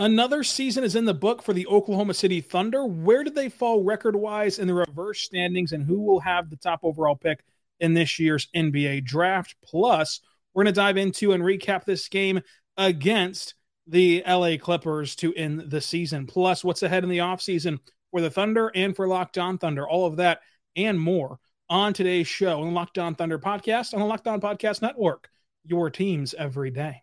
Another season is in the book for the Oklahoma City Thunder. Where did they fall record wise in the reverse standings, and who will have the top overall pick? in this year's NBA draft. Plus, we're going to dive into and recap this game against the LA Clippers to end the season. Plus, what's ahead in the offseason for the Thunder and for Locked On Thunder. All of that and more on today's show on the Locked On Thunder podcast on the Locked On Podcast Network. Your teams every day.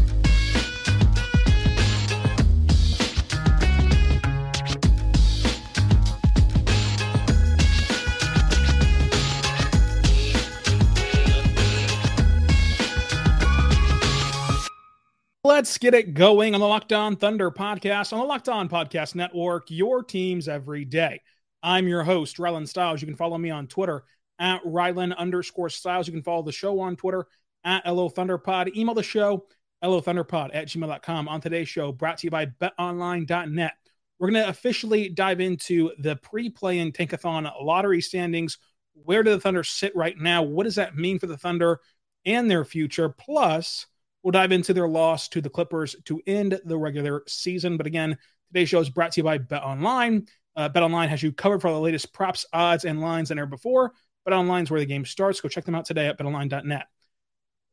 Let's get it going on the Locked On Thunder podcast on the Locked On Podcast Network, your teams every day. I'm your host, Rylan Stiles. You can follow me on Twitter at Rylan underscore Stiles. You can follow the show on Twitter at LO Thunderpod. Email the show, LO Thunderpod at gmail.com. On today's show, brought to you by betonline.net. We're going to officially dive into the pre play in Tankathon lottery standings. Where do the Thunder sit right now? What does that mean for the Thunder and their future? Plus, we'll dive into their loss to the Clippers to end the regular season. But again, today's show is brought to you by Bet Online. Uh, BetOnline has you covered for the latest props, odds, and lines than ever before. Bet Online is where the game starts. Go check them out today at betonline.net.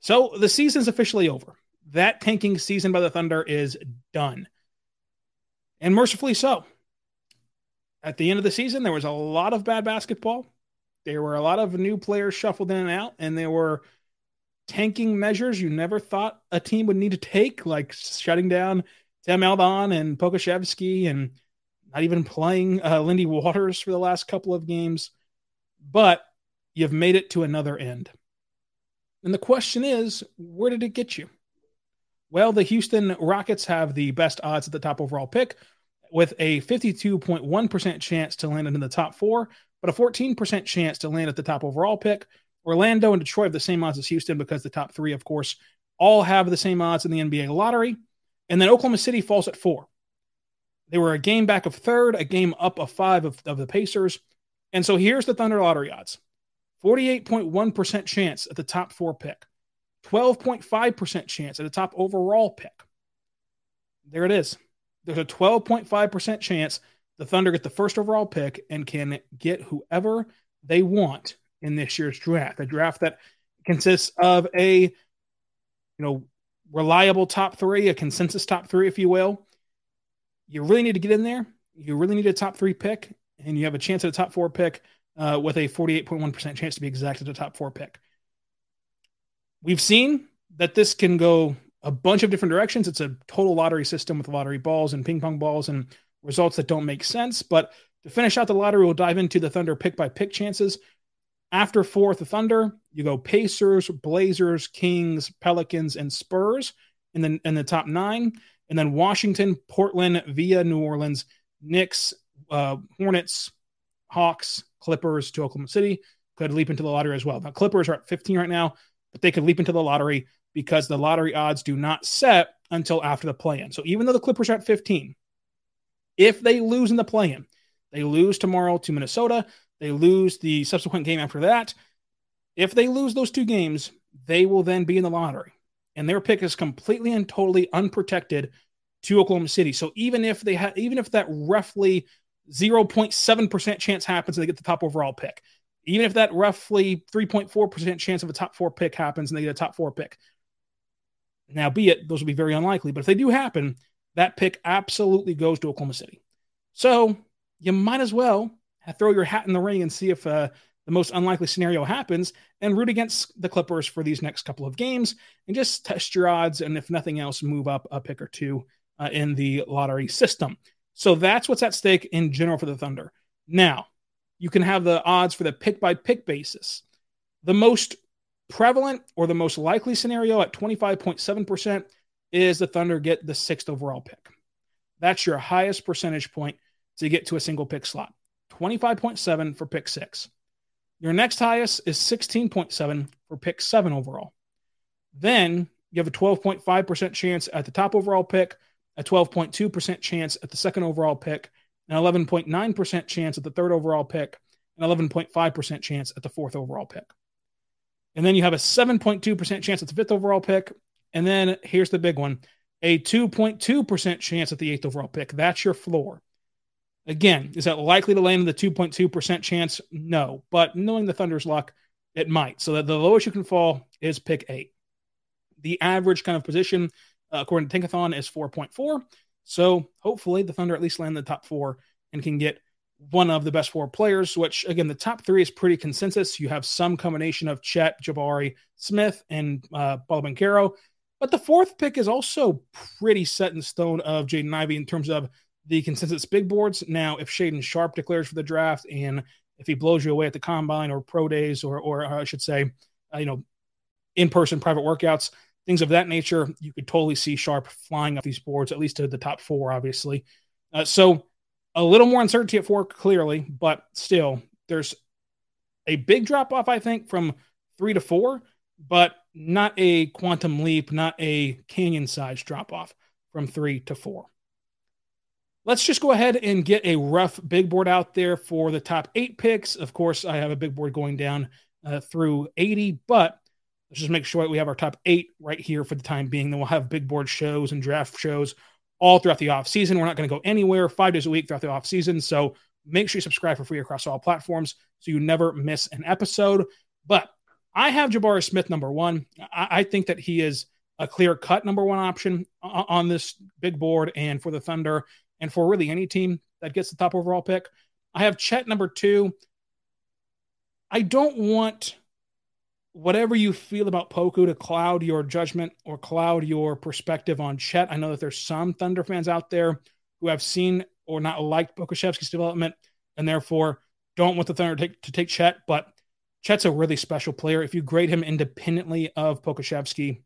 So the season's officially over. That tanking season by the Thunder is done. And mercifully so. At the end of the season, there was a lot of bad basketball. There were a lot of new players shuffled in and out, and there were tanking measures you never thought a team would need to take, like shutting down Theo Maledon and Pokusevski and not even playing uh, Lindy Waters for the last couple of games. But You've made it to another end. And the question is, where did it get you? Well, the Houston Rockets have the best odds at the top overall pick with a 52.1% chance to land in the top four, but a 14% chance to land at the top overall pick. Orlando and Detroit have the same odds as Houston because the top three, of course, all have the same odds in the NBA lottery. And then Oklahoma City falls at four. They were a game back of third, a game up of five of, of the Pacers. And so here's the Thunder lottery odds 48.1% chance at the top four pick, 12.5% chance at the top overall pick. There it is. There's a 12.5% chance the Thunder get the first overall pick and can get whoever they want in this year's draft. A draft that consists of a, you know, reliable top three, a consensus top three, if you will. You really need to get in there. You really need a top three pick, and you have a chance at a top four pick uh, with a 48.1% chance to be exact at the top four pick. We've seen that this can go a bunch of different directions. It's a total lottery system with lottery balls and ping pong balls and results that don't make sense. But to finish out the lottery, we'll dive into the Thunder pick by pick chances. After fourth, the Thunder, you go Pacers, Blazers, Kings, Pelicans, and Spurs in the, in the top nine. And then Washington, Portland, via New Orleans, Knicks, uh, Hornets, Hawks, Clippers to Oklahoma City could leap into the lottery as well. Now, Clippers are at 15 right now, but they could leap into the lottery because the lottery odds do not set until after the play in. So even though the Clippers are at 15, if they lose in the play in, they lose tomorrow to Minnesota, they lose the subsequent game after that. If they lose those two games, they will then be in the lottery. And their pick is completely and totally unprotected to Oklahoma City. So even if they have, even if that roughly 0.7% chance happens and they get the top overall pick. Even if that roughly 3.4% chance of a top four pick happens and they get a top four pick. Now, be it, those will be very unlikely, but if they do happen, that pick absolutely goes to Oklahoma City. So you might as well throw your hat in the ring and see if uh, the most unlikely scenario happens and root against the Clippers for these next couple of games and just test your odds. And if nothing else, move up a pick or two uh, in the lottery system. So that's what's at stake in general for the Thunder. Now, you can have the odds for the pick by pick basis. The most prevalent or the most likely scenario at 25.7% is the Thunder get the sixth overall pick. That's your highest percentage point to get to a single pick slot. 25.7 for pick six. Your next highest is 16.7 for pick seven overall. Then you have a 12.5% chance at the top overall pick, a 12.2% chance at the second overall pick, an 11.9% chance at the third overall pick, an 11.5% chance at the fourth overall pick. And then you have a 7.2% chance at the fifth overall pick. And then here's the big one a 2.2% chance at the eighth overall pick. That's your floor. Again, is that likely to land in the 2.2% chance? No. But knowing the Thunder's luck, it might. So that the lowest you can fall is pick eight. The average kind of position, uh, according to Tankathon, is 4.4. So hopefully the Thunder at least land in the top four and can get one of the best four players, which again, the top three is pretty consensus. You have some combination of Chet, Jabari, Smith, and uh, Paolo But the fourth pick is also pretty set in stone of Jaden Ivey in terms of the consensus big boards. Now, if Shaedon Sharp declares for the draft and if he blows you away at the combine or pro days or, or I should say, uh, you know, in person private workouts, things of that nature, you could totally see Sharp flying up these boards, at least to the top four, obviously. Uh, so a little more uncertainty at four, clearly, but still, there's a big drop off, I think, from three to four, but not a quantum leap, not a canyon size drop off from three to four. Let's just go ahead and get a rough big board out there for the top eight picks. Of course, I have a big board going down uh, through 80, but let's just make sure that we have our top eight right here for the time being. Then we'll have big board shows and draft shows all throughout the off season. We're not going to go anywhere five days a week throughout the off season. So make sure you subscribe for free across all platforms so you never miss an episode. But I have Jabari Smith number one. I, I think that he is a clear cut number one option on this big board and for the Thunder and for really any team that gets the top overall pick. I have Chet number two. I don't want whatever you feel about Poku to cloud your judgment or cloud your perspective on Chet. I know that there's some Thunder fans out there who have seen or not liked Pokusevski's development and therefore don't want the Thunder to take, to take Chet, but Chet's a really special player. If you grade him independently of Pokusevski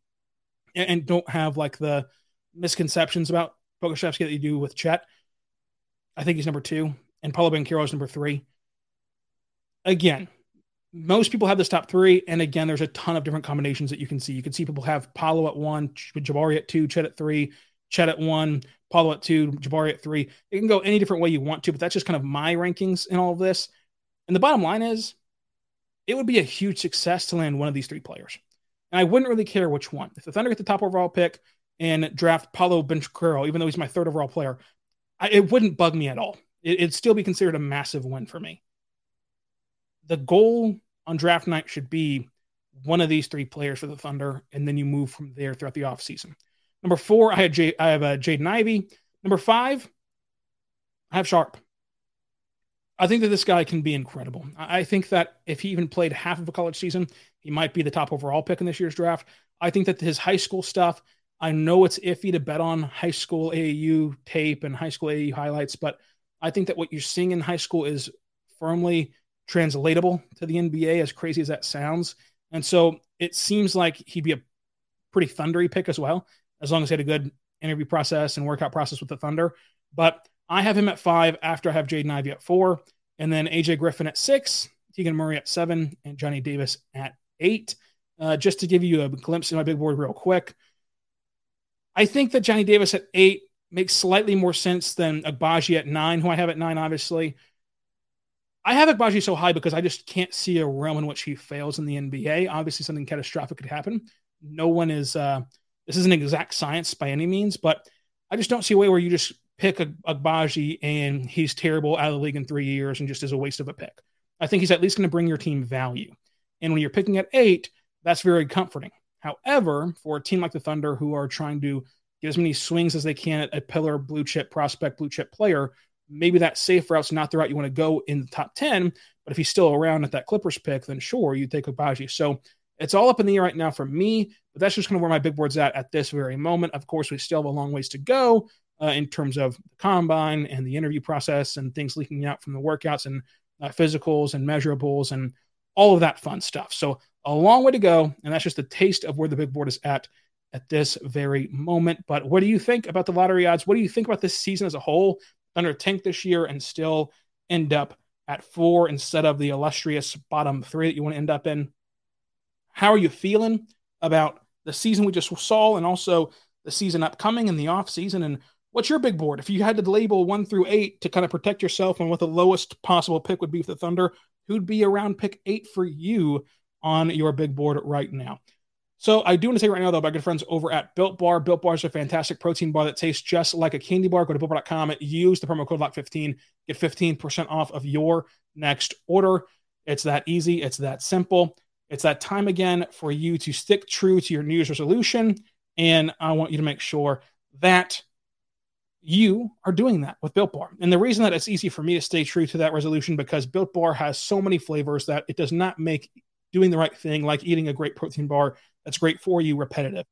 and, and don't have like the misconceptions about Pokusevski that you do with Chet. I think he's number two, and Paolo Banchero is number three. Again, most people have this top three, and again, there's a ton of different combinations that you can see. You can see people have Paolo at one, Jabari at two, Chet at three, Chet at one, Paolo at two, Jabari at three. It can go any different way you want to, but that's just kind of my rankings in all of this. And the bottom line is, it would be a huge success to land one of these three players. And I wouldn't really care which one. If the Thunder get the top overall pick, and draft Paolo Banchero, even though he's my third overall player, I, it wouldn't bug me at all. It, it'd still be considered a massive win for me. The goal on draft night should be one of these three players for the Thunder, and then you move from there throughout the offseason. Number four, I had J- I have uh, Jaden Ivey. Number five, I have Sharp. I think that this guy can be incredible. I think that if he even played half of a college season, he might be the top overall pick in this year's draft. I think that his high school stuff, I know it's iffy to bet on high school AAU tape and high school AAU highlights, but I think that what you're seeing in high school is firmly translatable to the NBA, as crazy as that sounds. And so it seems like he'd be a pretty thundery pick as well, as long as he had a good interview process and workout process with the Thunder. But I have him at five after I have Jaden Ivey at four, and then AJ Griffin at six, Keegan Murray at seven, and Johnny Davis at eight. Uh, just to give you a glimpse in my big board real quick. I think that Johnny Davis at eight makes slightly more sense than Agbaji at nine, who I have at nine, obviously. I have Agbaji so high because I just can't see a realm in which he fails in the NBA. Obviously, something catastrophic could happen. No one is, uh, this isn't exact science by any means, but I just don't see a way where you just pick Agbaji and he's terrible out of the league in three years and just is a waste of a pick. I think he's at least going to bring your team value. And when you're picking at eight, that's very comforting. However, for a team like the Thunder who are trying to get as many swings as they can at a pillar blue chip prospect, blue chip player, maybe that safe route's not the route you want to go in the top 10. But if he's still around at that Clippers pick, then sure, you take Agbaji. So it's all up in the air right now for me, but that's just kind of where my big board's at at this very moment. Of course, we still have a long ways to go, uh, in terms of the combine and the interview process and things leaking out from the workouts and uh, physicals and measurables and all of that fun stuff. So a long way to go, and that's just a taste of where the big board is at at this very moment. But what do you think about the lottery odds? What do you think about this season as a whole? Under tank this year and still end up at four instead of the illustrious bottom three that you want to end up in. How are you feeling about the season we just saw and also the season upcoming and the off season? And what's your big board? If you had to label one through eight to kind of protect yourself and what the lowest possible pick would be for the Thunder, who'd be around pick eight for you on your big board right now? So I do want to say right now, though, about good friends over at Built Bar. Built Bar is a fantastic protein bar that tastes just like a candy bar. Go to builtbar.com, use the promo code LOCK15, get 15% off of your next order. It's that easy. It's that simple. It's that time again for you to stick true to your New Year's resolution. And I want you to make sure that you are doing that with Built Bar. And the reason that it's easy for me to stay true to that resolution because Built Bar has so many flavors that it does not make doing the right thing, like eating a great protein bar that's great for you, repetitive.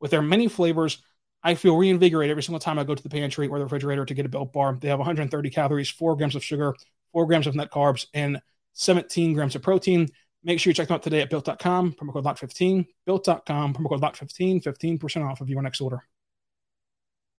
With their many flavors, I feel reinvigorated every single time I go to the pantry or the refrigerator to get a built bar. They have 130 calories, four grams of sugar, four grams of net carbs, and 17 grams of protein. Make sure you check them out today at built.com, promo code LOCK15, built.com, promo code LOCK15, 15% off of your next order.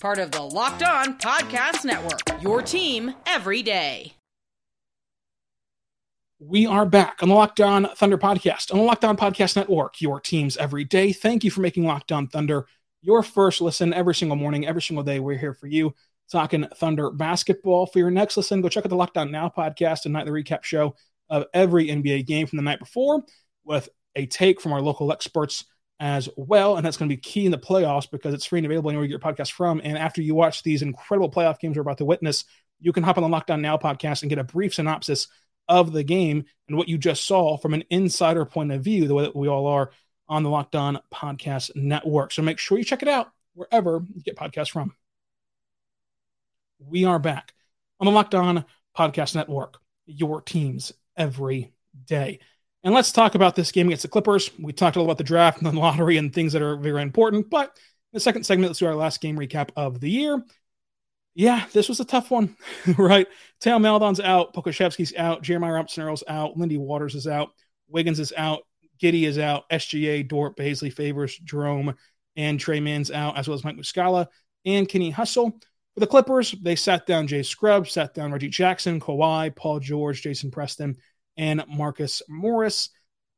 Part of the Locked On Podcast Network, your team every day. We are back on the Locked On Thunder podcast, on the Locked On Podcast Network, your teams every day. Thank you for making Locked On Thunder your first listen every single morning, every single day. We're here for you talking Thunder basketball. For your next listen, go check out the Locked On Now podcast and night the recap show of every NBA game from the night before with a take from our local experts as well. And that's going to be key in the playoffs because it's free and available anywhere you get your podcast from. And after you watch these incredible playoff games we're about to witness, you can hop on the Locked On Now podcast and get a brief synopsis of the game and what you just saw from an insider point of view, the way that we all are on the Locked On Podcast Network. So make sure you check it out wherever you get podcasts from. We are back on the Locked On Podcast Network, your teams every day. And let's talk about this game against the Clippers. We talked a little about the draft and the lottery and things that are very important. But in the second segment, let's do our last game recap of the year yeah, this was a tough one, right? Theo Maledon's out, Pokusevski's out, Jeremiah Robinson Earl's out, Lindy Waters is out, Wiggins is out, Giddey is out, SGA, Dort, Bazley, Favors, Jerome, and Tre Mann's out, as well as Mike Muscala and Kenny Hustle. For the Clippers, they sat down Jay Scrubb, sat down Reggie Jackson, Kawhi, Paul George, Jason Preston, and Marcus Morris.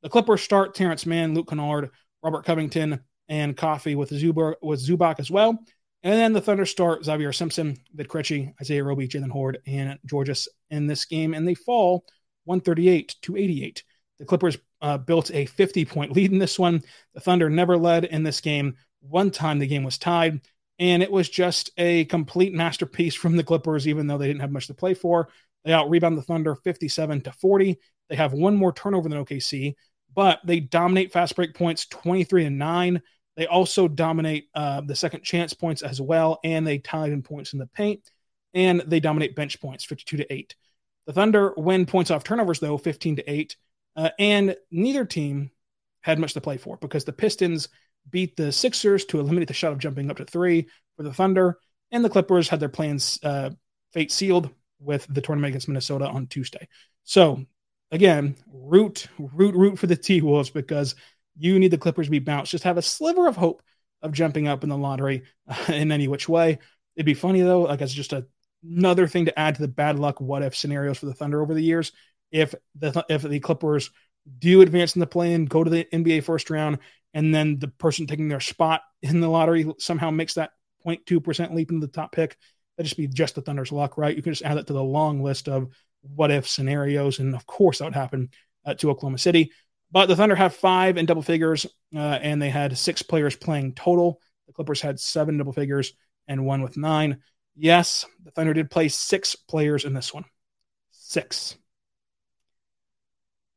The Clippers start Terrence Mann, Luke Kennard, Robert Covington, and Coffey with Zubac, with Zubac as well. And then the Thunder start Zavier Simpson, Vit Krejci, Isaiah Roby, Jaylen Hoard, and Georges in this game, and they fall 138 to 88. The Clippers uh, built a 50 point lead in this one. The Thunder never led in this game. One time the game was tied, and it was just a complete masterpiece from the Clippers, even though they didn't have much to play for. They out rebound the Thunder 57 to 40. They have one more turnover than OKC, but they dominate fast break points 23 to 9. They also dominate uh, the second chance points as well, and they tied in points in the paint, and they dominate bench points, 52 to 8. The Thunder win points off turnovers, though, 15 to 8, uh, and neither team had much to play for because the Pistons beat the Sixers to eliminate the shot of jumping up to three for the Thunder, and the Clippers had their plans uh, fate sealed with the tournament against Minnesota on Tuesday. So, again, root, root, root for the T Wolves because you need the Clippers to be bounced. Just have a sliver of hope of jumping up in the lottery in any which way. It'd be funny though, like it's just a, another thing to add to the bad luck what if scenarios for the Thunder over the years. If the if the Clippers do advance in the play and go to the NBA first round, and then the person taking their spot in the lottery somehow makes that 0.2% leap into the top pick, that'd just be just the Thunder's luck, right? You can just add that to the long list of what if scenarios. And of course, that would happen uh, to Oklahoma City. But the Thunder have five in double figures, uh, and they had six players playing total. The Clippers had seven double figures and one with nine. Yes, the Thunder did play six players in this one. six.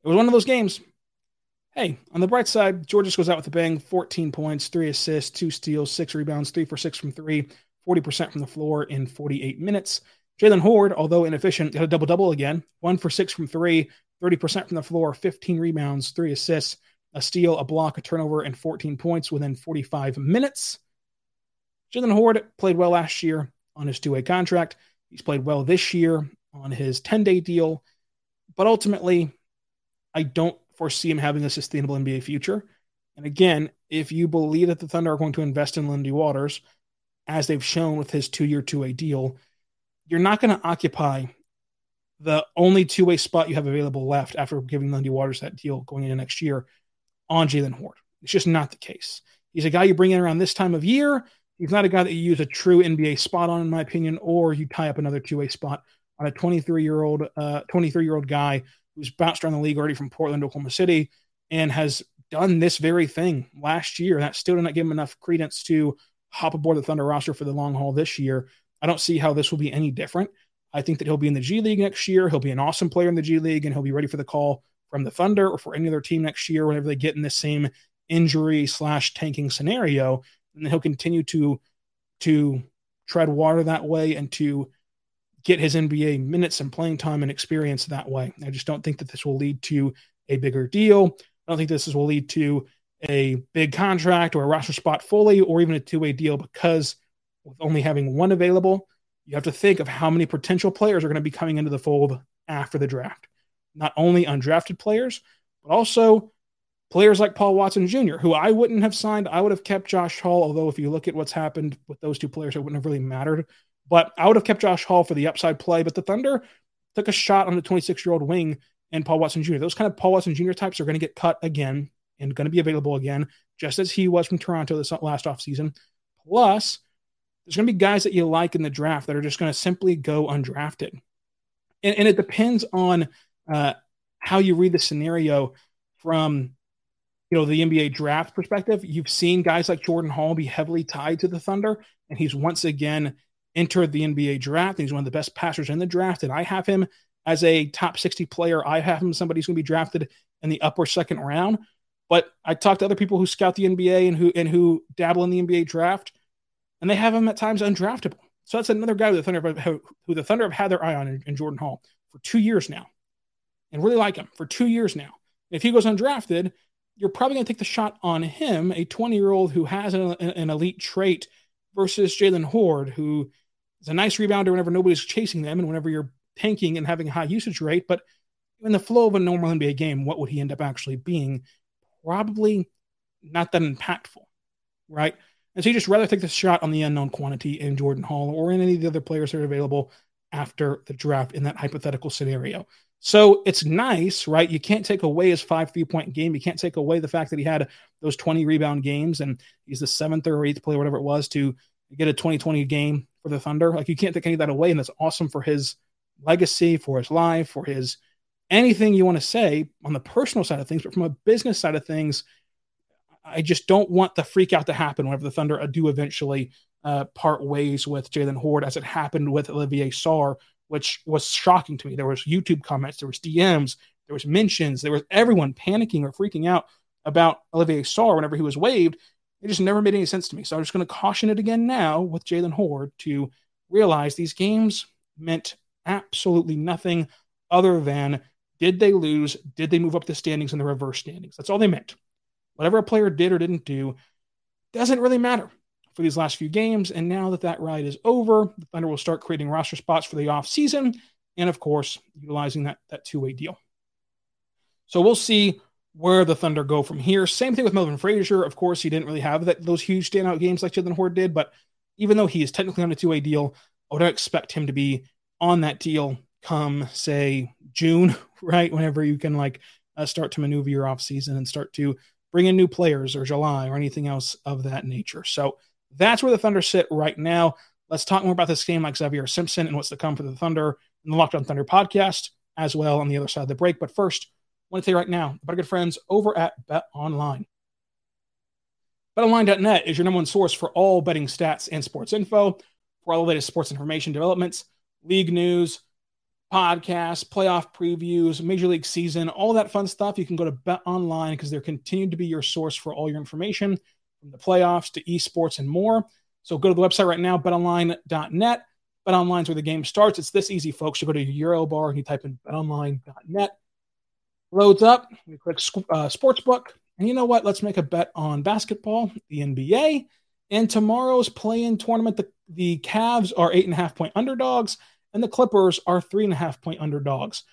It was one of those games. Hey, on the bright side, Georges goes out with a bang 14 points, three assists, two steals, six rebounds, three for six from three, 40% from the floor in 48 minutes. Jaylen Hoard, although inefficient, got a double double again, one for six from three, 30% from the floor, 15 rebounds, three assists, a steal, a block, a turnover, and 14 points within 45 minutes. Jaylen Hoard played well last year on his two way contract. He's played well this year on his 10 day deal. But ultimately, I don't foresee him having a sustainable NBA future. And again, if you believe that the Thunder are going to invest in Lindy Waters, as they've shown with his two year, two way deal, you're not going to occupy the only two way spot you have available left after giving Lindy Waters that deal going into next year on Jaylen Hoard. It's just not the case. He's a guy you bring in around this time of year. He's not a guy that you use a true NBA spot on, in my opinion, or you tie up another two way spot on a 23 year old, uh, 23 year old guy who's bounced around the league already from Portland, to Oklahoma City, and has done this very thing last year. That still did not give him enough credence to hop aboard the Thunder roster for the long haul this year. I don't see how this will be any different. I think that he'll be in the G League next year. He'll be an awesome player in the G League, and he'll be ready for the call from the Thunder or for any other team next year whenever they get in this same injury slash tanking scenario. And then he'll continue to to tread water that way and to get his NBA minutes and playing time and experience that way. I just don't think that this will lead to a bigger deal. I don't think this will lead to a big contract or a roster spot fully or even a two way deal because with only having one available, you have to think of how many potential players are going to be coming into the fold after the draft. Not only undrafted players, but also players like Paul Watson Jr., who I wouldn't have signed. I would have kept Josh Hall, although if you look at what's happened with those two players, it wouldn't have really mattered. But I would have kept Josh Hall for the upside play. But the Thunder took a shot on the 26 year old wing and Paul Watson Jr. Those kind of Paul Watson Jr. types are going to get cut again and going to be available again, just as he was from Toronto this last offseason. Plus, there's going to be guys that you like in the draft that are just going to simply go undrafted. And, and it depends on uh, how you read the scenario from you know the NBA draft perspective. You've seen guys like Jordan Hall be heavily tied to the Thunder, and he's once again entered the NBA draft. He's one of the best passers in the draft, and I have him as a top 60 player. I have him somebody who's going to be drafted in the upper second round. But I talked to other people who scout the NBA and who and who dabble in the NBA draft, and they have him at times undraftable. So that's another guy who the Thunder have, who the Thunder have had their eye on in, in Jordan Hall for two years now, and really like him for two years now. If he goes undrafted, you're probably going to take the shot on him, a 20 year old who has an, an elite trait, versus Jaylen Hoard, who is a nice rebounder whenever nobody's chasing them and whenever you're tanking and having a high usage rate. But in the flow of a normal NBA game, what would he end up actually being? Probably not that impactful, right? And so you just rather take the shot on the unknown quantity in Jordan Hall or in any of the other players that are available after the draft in that hypothetical scenario. So it's nice, right? You can't take away his five three point game. You can't take away the fact that he had those 20 rebound games and he's the seventh or eighth player, whatever it was, to get a 2020 game for the Thunder. Like you can't take any of that away. And that's awesome for his legacy, for his life, for his anything you want to say on the personal side of things. But from a business side of things, I just don't want the freak out to happen whenever the Thunder do eventually uh, part ways with Jaylen Hoard, as it happened with Olivier Sarr, which was shocking to me. There was YouTube comments, there was DMs, there was mentions, there was everyone panicking or freaking out about Olivier Sarr whenever he was waived. It just never made any sense to me. So I'm just going to caution it again now with Jaylen Hoard to realize these games meant absolutely nothing other than did they lose? Did they move up the standings in the reverse standings? That's all they meant. Whatever a player did or didn't do doesn't really matter for these last few games. And now that that ride is over, the Thunder will start creating roster spots for the off season, and of course, utilizing that that two way deal. So we'll see where the Thunder go from here. Same thing with Melvin Frazier. Of course, he didn't really have that those huge standout games like Jaylen Hoard did, but even though he is technically on a two way deal, I would expect him to be on that deal come say June, right? Whenever you can like uh, start to maneuver your off season and start to bring in new players or July or anything else of that nature. So that's where the Thunder sit right now. Let's talk more about this game like Zavier Simpson and what's to come for the Thunder in the Locked On Thunder podcast as well on the other side of the break. But first, I want to tell you right now about our good friends over at Bet Online. BetOnline.net is your number one source for all betting stats and sports info. For all the latest sports information developments, league news, podcasts, playoff previews, major league season, all that fun stuff. You can go to Bet Online because they're continued to be your source for all your information from the playoffs to esports and more. So go to the website right now, betonline.net. BetOnline is where the game starts. It's this easy, folks. You go to your URL bar and you type in betonline.net. Loads up. You click uh, sportsbook. And you know what? Let's make a bet on basketball, the NBA, and tomorrow's play-in tournament. The, the Cavs are eight and a half point underdogs, and the Clippers are three and a half point underdogs.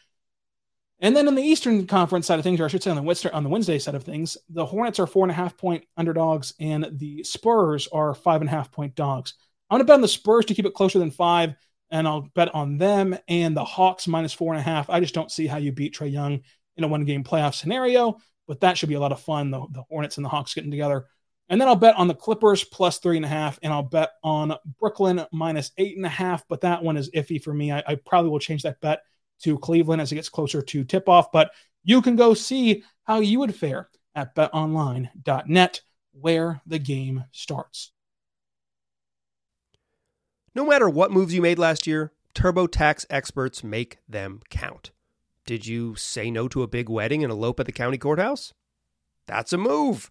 And then in the Eastern Conference side of things, or I should say on the Wednesday, on the Wednesday side of things, the Hornets are four and a half point underdogs, and the Spurs are five and a half point dogs. I'm going to bet on the Spurs to keep it closer than five, and I'll bet on them and the Hawks minus four and a half. I just don't see how you beat Trae Young in a one game playoff scenario, but that should be a lot of fun. The, the Hornets and the Hawks getting together. And then I'll bet on the Clippers plus three and a half, and I'll bet on Brooklyn minus eight and a half. But that one is iffy for me. I, I probably will change that bet to Cleveland as it gets closer to tip off. But you can go see how you would fare at betonline.net, where the game starts. No matter what moves you made last year, TurboTax experts make them count. Did you say no to a big wedding and elope at the county courthouse? That's a move.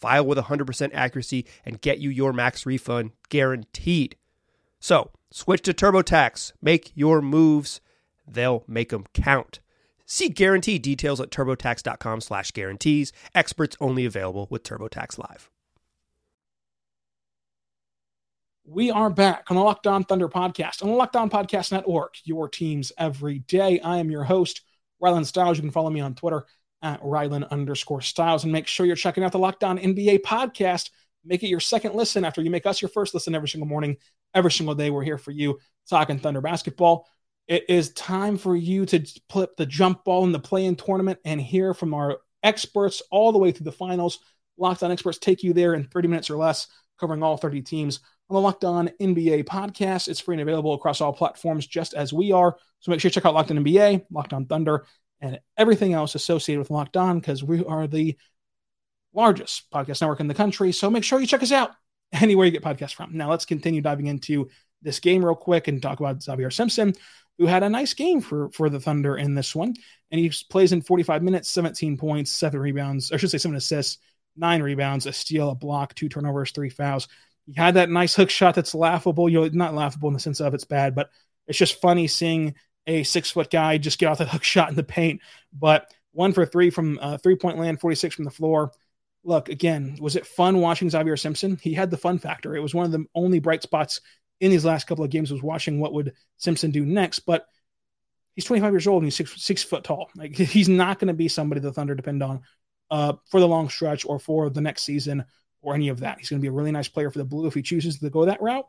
File with 100% accuracy and get you your max refund guaranteed. So, switch to TurboTax. Make your moves. They'll make them count. See guarantee details at turbotax.com slash guarantees. Experts only available with TurboTax Live. We are back on the Locked On Thunder podcast on the Locked Podcast Network, your teams every day. I am your host, Rylan Stiles. You can follow me on Twitter at Rylan underscore Stiles. And make sure you're checking out the Locked On NBA podcast. Make it your second listen after you make us your first listen every single morning, every single day. We're here for you talking Thunder basketball. It is time for you to flip the jump ball in the play in tournament and hear from our experts all the way through the finals. Locked On experts take you there in 30 minutes or less, covering all 30 teams on the Locked On NBA podcast. It's free and available across all platforms, just as we are. So make sure you check out Locked On NBA, Locked On Thunder, and everything else associated with Locked On because we are the largest podcast network in the country. So make sure you check us out anywhere you get podcasts from. Now let's continue diving into this game real quick and talk about Zavier Simpson, who had a nice game for for the Thunder in this one, and he plays in 45 minutes, 17 points, seven rebounds, I should say seven assists, nine rebounds, a steal, a block, two turnovers, three fouls. He had that nice hook shot that's laughable. You know, not laughable in the sense of it's bad, but it's just funny seeing a six foot guy just get off that hook shot in the paint. But one for three from uh, three point land, 46 from the floor. Look, again, was it fun watching Zavier Simpson? He had the fun factor. It was one of the only bright spots in these last couple of games was watching what would Simpson do next. But he's 25 years old and he's six, six foot tall. Like he's not going to be somebody the Thunder depend on uh, for the long stretch or for the next season or any of that. He's going to be a really nice player for the Blue if he chooses to go that route.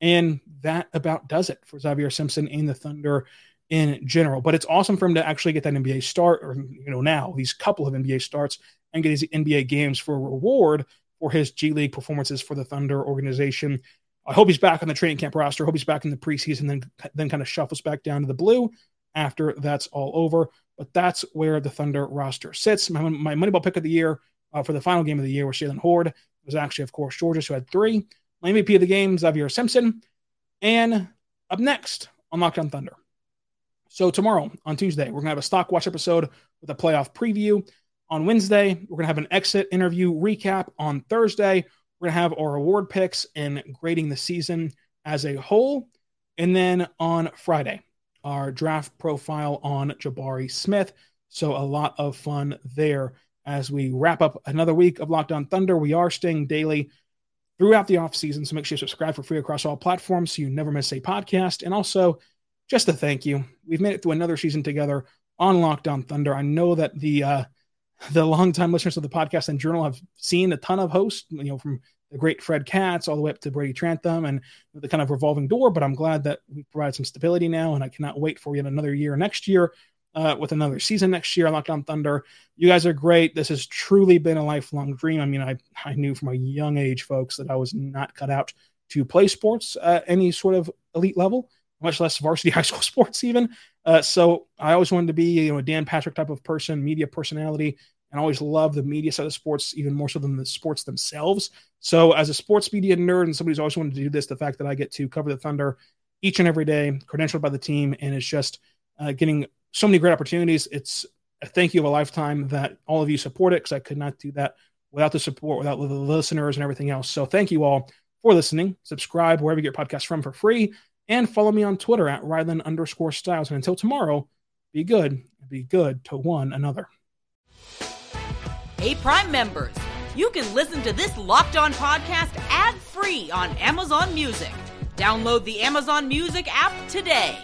And that about does it for Zavier Simpson in the Thunder in general. But it's awesome for him to actually get that NBA start, or you know, now these couple of NBA starts and get his NBA games for a reward for his G League performances for the Thunder organization. I hope he's back on the training camp roster. I hope he's back in the preseason, then then kind of shuffles back down to the blue after that's all over. But that's where the Thunder roster sits. My, my Moneyball pick of the year uh, for the final game of the year was Jaylen Hoard. It was actually, of course, Georges who had three. My MVP of the game, Zavier Simpson. And up next on Locked On Thunder, so tomorrow on Tuesday, we're gonna have a stock watch episode with a playoff preview. On Wednesday, we're gonna have an exit interview recap. On Thursday, we're gonna have our award picks and grading the season as a whole. And then on Friday, our draft profile on Jabari Smith. So a lot of fun there as we wrap up another week of Locked On Thunder. We are staying daily throughout the off season, so make sure you subscribe for free across all platforms so you never miss a podcast. And also just a thank you. We've made it through another season together on Locked On Thunder. I know that the uh, the longtime listeners of the podcast and journal have seen a ton of hosts, you know, from the great Fred Katz all the way up to Brady Trantham and the kind of revolving door. But I'm glad that we provide some stability now, and I cannot wait for yet another year next year uh, with another season next year on Locked On Thunder. You guys are great. This has truly been a lifelong dream. I mean, I, I knew from a young age, folks, that I was not cut out to play sports at any sort of elite level, much less varsity high school sports, even. Uh, so I always wanted to be you know, a Dan Patrick type of person, media personality, and always loved the media side of sports even more so than the sports themselves. So as a sports media nerd and somebody who's always wanted to do this, the fact that I get to cover the Thunder each and every day, credentialed by the team, and it's just uh, getting so many great opportunities. It's a thank you of a lifetime that all of you support it because I could not do that without the support, without the listeners and everything else. So thank you all for listening. Subscribe wherever you get your podcast from for free and follow me on Twitter at Rylan underscore Stiles. And until tomorrow, be good, be good to one another. Hey, Prime members, you can listen to this locked on podcast ad free on Amazon Music. Download the Amazon Music app today.